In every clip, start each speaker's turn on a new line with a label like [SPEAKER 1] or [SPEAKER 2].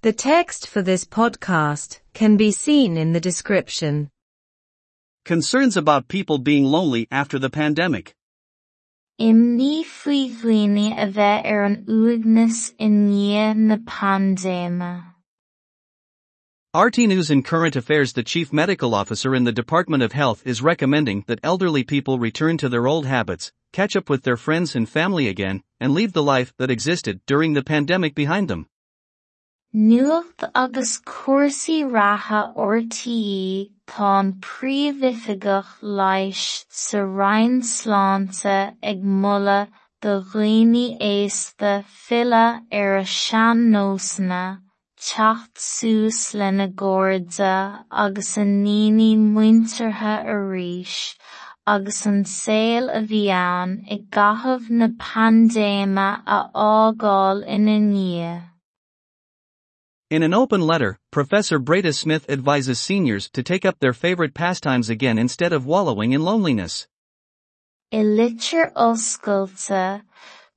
[SPEAKER 1] The text for this podcast can be seen in the description.
[SPEAKER 2] Concerns about people being lonely after the pandemic.
[SPEAKER 3] Imní faoi dhaoine a bheith an uaigneas i ndiaidh na pandéime.
[SPEAKER 2] RTÉ News in Current Affairs The Chief Medical Officer in the Department of Health is recommending that elderly people return to their old habits, catch up with their friends and family again, and leave the life that existed during the pandemic behind them.
[SPEAKER 3] Nuacht agus cuasaí ratha RTE tá an príomhoifigach leighis sa Rhein sláinte ag mula do dhaoine éasta filleadh ar a sean-nósanna, teacht suas lena gcóirde agus an naoine muintirthe arís, agus an saol a bhí ann i gcaitheamh na pandéime a fhágáil ina ndiaidh.
[SPEAKER 2] In an open letter, Professor Breda Smyth advises seniors to take up their favorite pastimes again instead of wallowing in loneliness.
[SPEAKER 3] I litir oscailte,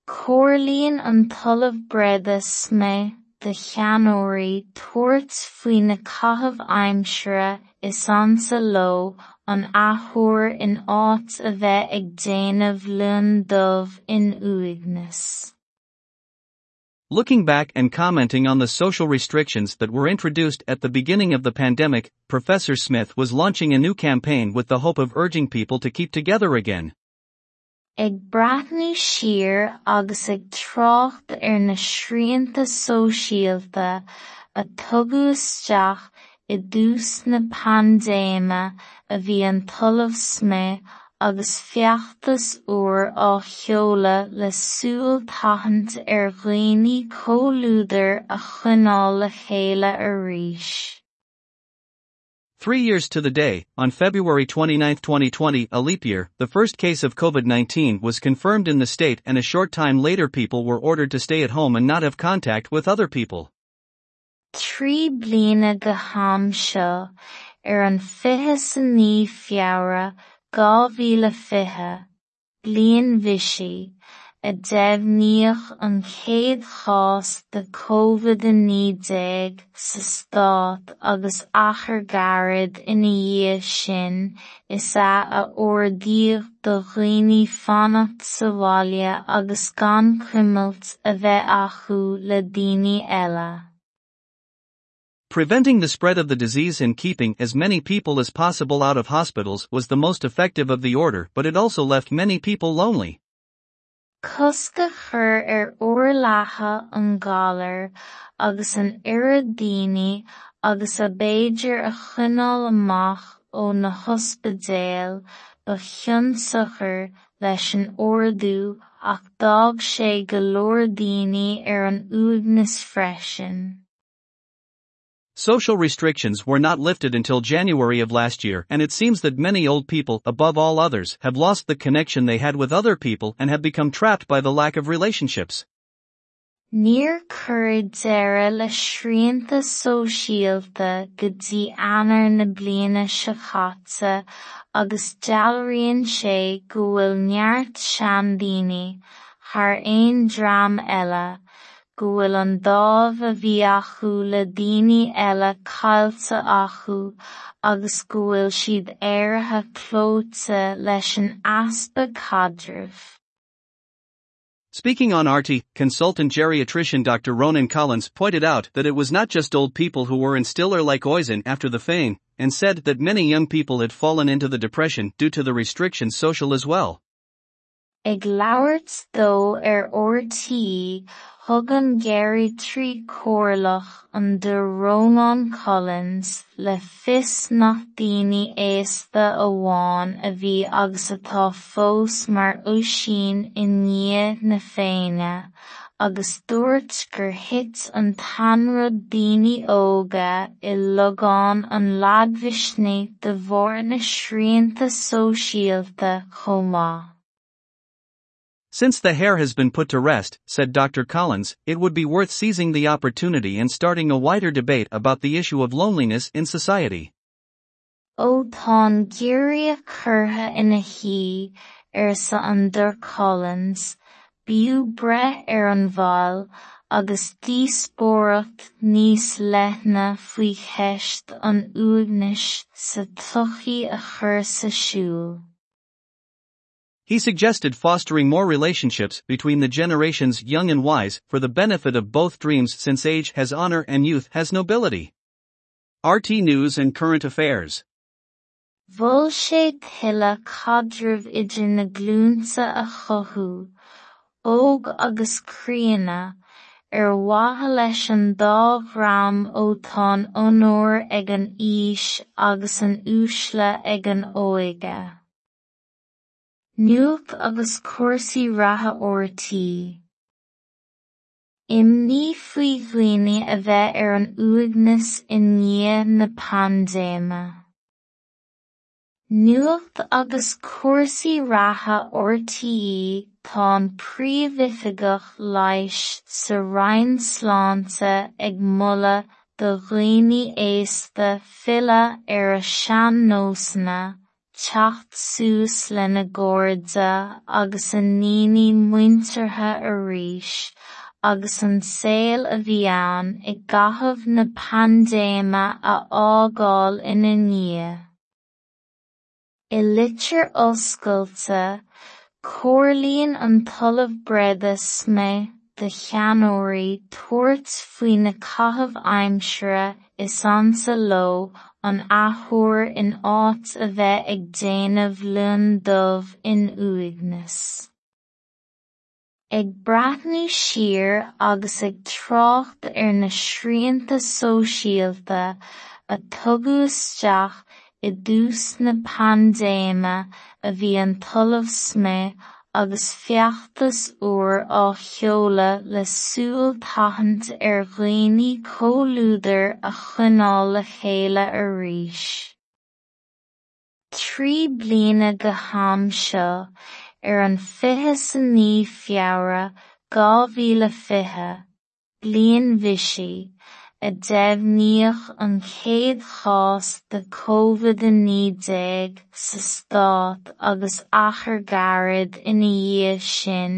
[SPEAKER 3] comhlaíonn an talamh Breda Smith the cheanóirí tuairt faoi na caitheamh aimsire is sansa leo an athúir in áit a bheith ag déanamh linn dubh in uaigneas.
[SPEAKER 2] Looking back and commenting on the social restrictions that were introduced at the beginning of the pandemic, Professor Smyth was launching a new campaign with the hope of urging people to keep together again.
[SPEAKER 3] Ag breathnú siar agus ag trácht ar na srianta sóisialta a tugadh isteach i dtús na pandéime a bhí an agus feachtas uair á sheoladh le súil taithint ar dhaoine comhlúdar a choinneáil le chéile arís.
[SPEAKER 2] Three years to the day, on February 29, 2020, a leap year, the first case of COVID 19 was confirmed in the state, and a short time later, people were ordered to stay at home and not have contact with other people.
[SPEAKER 3] Trí bliana go ham seo ar an fiche sa ní feabhra mhíle fiche, bliain bhísí, a deimhníodh an chéad chás de COVID-19 sa Stát agus achar gairid ina dhiaidh sin is ea a ordaíodh do dhaoine fanacht sa bhaile agus gan cruimeacht a bheith acu le daoine eile.
[SPEAKER 2] Preventing the spread of the disease and keeping as many people as possible out of hospitals was the most effective of the order, but it also left many people lonely.
[SPEAKER 3] Cosca chur ar uairleatha an galar agus an daoine agus a b'fhéidir a choinneáil amach ó na hospidéal ba cheann-sochar leis an ordú ach d'fhág sé daoine ar an freisin.
[SPEAKER 2] Social restrictions were not lifted until January of last year, and it seems that many old people, above all others, have lost the connection they had with other people and have become trapped by the lack of relationships.
[SPEAKER 3] Cuireadh deireadh le srianta sóisialta go dtí eanar na bliana seo chaite agus dealraíonn sé go dream eile, go bhfuil an dámh a bhí acu le daoine eile cáilte acu agus go bhfuil siad áirithe clóite leis an easpa caidreamh.
[SPEAKER 2] Speaking on RTÉ, consultant geriatrician Dr. Ronan Collins pointed out that it was not just old people who were in stiller like oisin after the fein, and said that many young people had fallen into the depression due to the restrictions social as well.
[SPEAKER 3] Ag labhairt dó ar RT thugann Gary trí comhairleach an de Ronan Collins le fios nach daoine éasta amháin a bhí agus atá fós mar uisín i ndiaidh na féine, agus dúirt gur thit an t-anrad daoine óga i logáin an leadmhaisné de bharr na srianta sóisialta chomh maith.
[SPEAKER 2] Since the hair has been put to rest, said Dr. Collins, it would be worth seizing the opportunity and starting a wider debate about the issue of loneliness in society.
[SPEAKER 3] Ó tá géireadh curtha ina shuí ar sa an Collins, ar an bhfal agus díospóireacht níos leithne faoi cheist an uaignis sa tuchaí a.
[SPEAKER 2] He suggested fostering more relationships between the generations young and wise for the benefit of both dreams since age has honor and youth has nobility. RTÉ News and Current Affairs.
[SPEAKER 3] Bhfuil sé tuilleadh caidreamh idir glúnsa a chothú, óg agus críocha, er ar mhaithe leis an dá bhream ó tá onóir ag an fhís agus an uaisle ag an Nuacht agus cúrsaí ratha ortaí. Imní faoi dhaoine a bheith ar an uaigneas i ndiaidh na pandéime. Nuacht agus cúrsaí ratha ortaí táim príomhoifigigh leighis sa rinn sláinte ag moladh do dhaoine éasta filleadh ar a sean-nósanna, teacht suas lena gcóirde agus an naoine muintirthe arís, agus an a bhí ann i gcaitheamh na pandéime a fhágáil ina ndiaidh. I litir an bréide Smyth de cheannóirí tuairt faoi na caitheamh aimsire i Santa Lo an athúir in áit er a bheith ag déanamh luan dubh in uaigneas. Ag breathnú siar agus ag trácht ar na srianta sóisialta a tugadh isteach i dtús na pandéime a bhí an talamh Smyth agus feachtas uair á sheoladh le súil taithint ar dhaoine comhlúdar a choinneáil le chéile arís. Trí bliana go haimseo ar an fiche sa ní feabhra dhá mhíle fiche, bliain Mhiseí, a deimhníodh an chéad chás de Covid-19 sa Stát agus achar gairid ina dhiaidh sin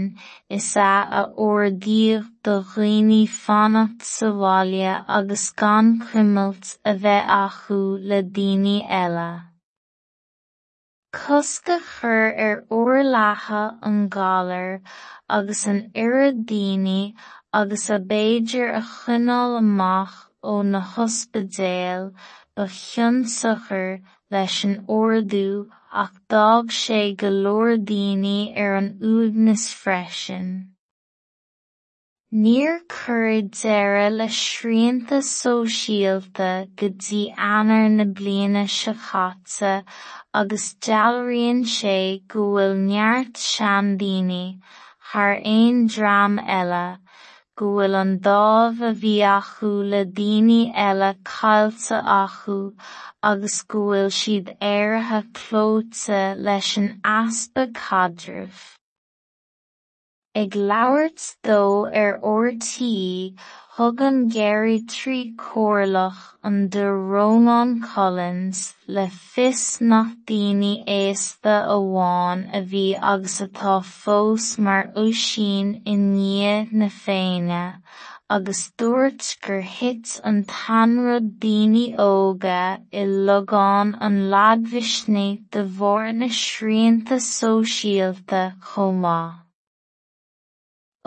[SPEAKER 3] is ea a ordaíodh do dhaoine fanacht sa bhaile agus gan chuimhilt a bheith acu le daoine eile. Cosca chur ar uairleatha an galar agus an oiread daoine agus a b'fhéidir a choinneáil amach ó na hospidéal ba cheann-sochar leis an ordú ach d'fhág sé go leor daoine ar an uaigneas freisin. Níor cuireadh deireadh le srianta sóisialta go dtí eanar na bliana seo chaite agus sé go bhfuil neart aon dream eile, go bhfuil an dámh a bhí acu le daoine eile cáilte acu agus go bhfuil siad áirithe clóite leis an easpa caidreamh. Ag labhairt dó ar RTí thug an géirí trí comhairleach an de Ronan Collins le fios nach daoine éasta amháin a bhí agus atá fós mar uiscín i ndiaidh na féine, agus dúirt gur thit an tionrad daoine óga i logáin an leadmhaisnéach de bharr na srianta sóisialta chomh maith.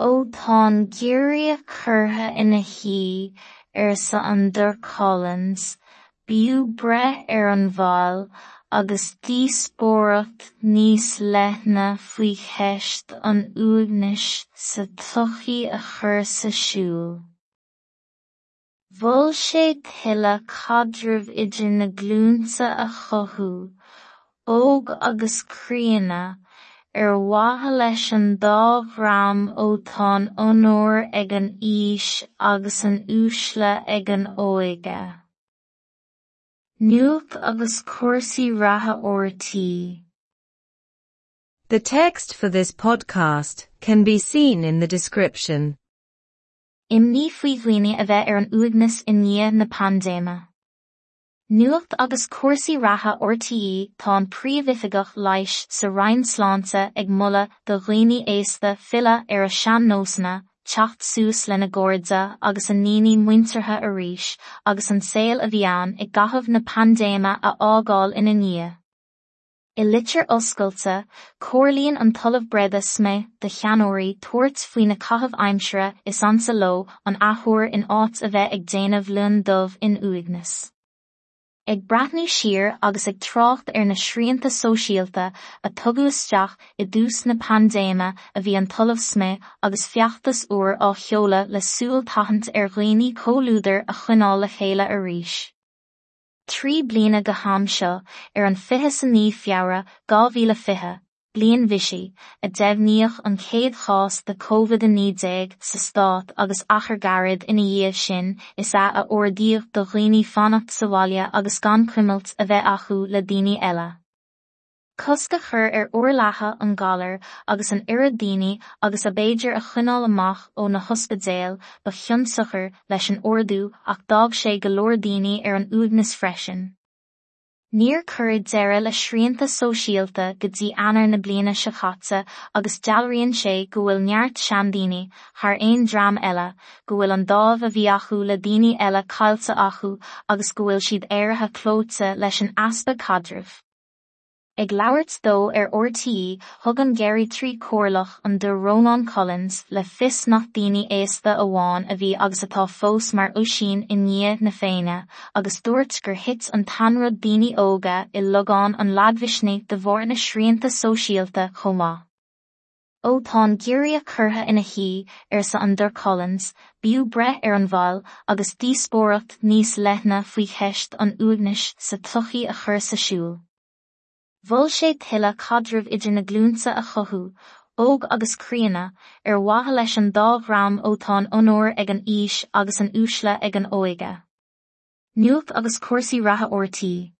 [SPEAKER 3] Ó táin géiríodh curtha ina shy ar sa dul Collins, bíodh breith ar an bhfal agus díospóireacht níos leithne faoi cheist an uaignis sa tuchaí a chur sa siúl. Bhfuil sé tuilleadh caidreamh idir na glúnsa a chothú, óg agus críocha ar mhaithe leis an dá bhream ó tá onóir ag an fhís agus an uaisle ag an óige. Nuacht agus cúrsaí ratha ortaí.
[SPEAKER 1] The text for this podcast can be seen in the description.
[SPEAKER 3] Imní faoi dhaoine a bheith ar an uaigneas i ndiaidh na pandéime. Nuacht agus cuasaí ratha ortaí tá príomhoifigigh leighis sa rinn sláinte ag moladh do dhaoine éasta filleadh ar a sean-nósanna, teacht suas lena gcóirde agus an níní muintertha a ríis agus an saoil a bhíán ag gahabh na pandéma a ágáil ina ní. I litir oscailte, cóirlíonn an talamh breda smé de cheanóirí tuairt faoin na cathmh aimsere is ansa lo an athúir in áit a bheith ag déanamh lún dubh in uignas. Ag breathnú siar agus ag trácht ar na sríanta sóisialta a tugadh isteach i dús na pandéime a bhí an talamh smé agus feachtas uair á cheola le súil taithint ar ghaoine cóúidir a chuineáil le chéile a ríis. Trí bliana go háamseo ar an fiche san ní fiara gá bhíle fiche blian bhísí a deimhníoch an céad chás de COVID-19 sa stát agus achar garid ina dhiamh sin is a a ordíoch do rií fannacht sa bhaile agus gan cuimilt a bheith acu le daoine eile. Cosca chur ar uorlatha an galar agus an iad daoine agus a béidir a chuinál amach ó na hospedéal ba chionsachar leis an ordú ach dag sé go leor daoine ar an údnas freisin. Níor cuireadh deireadh le srianta sóisialta go dtí anar na bliana se chaite agus dealraíonn sé go bhfuil neart seandaoine th aon dream eile go bhfuil an dámh a bhí acu le daoine eile cailte acu agus go bhfuil siad éirithe clóite leis an aspa cadrih. Ag labhairt dó ar ortaí thug an géirí trí cuarlach an do Ronan Collins le fis nach daoine éasta amháin a bhí agus atá fós mar uisín i níomh na féine, agus dúirt gur hit an tanrad daoine óga i logán an ladmhisnéad de bhór na sríanta sóisialta chomá. ó tá géirí a churtha ina hí ar sa an dur Collins, bíú breth ar an bháil agus díspóracht níos lethna faoi cheist an uagnis sa tuchaí a chur sa siúl. Bhfuil sé tuile cadraimh idir na glúnsa a chothú, óg agus críanna ar wathe leis an dághram ótáin onóir ag an is agus an úsle ag an óige. Nuach agus cuasaí ratha ortaí,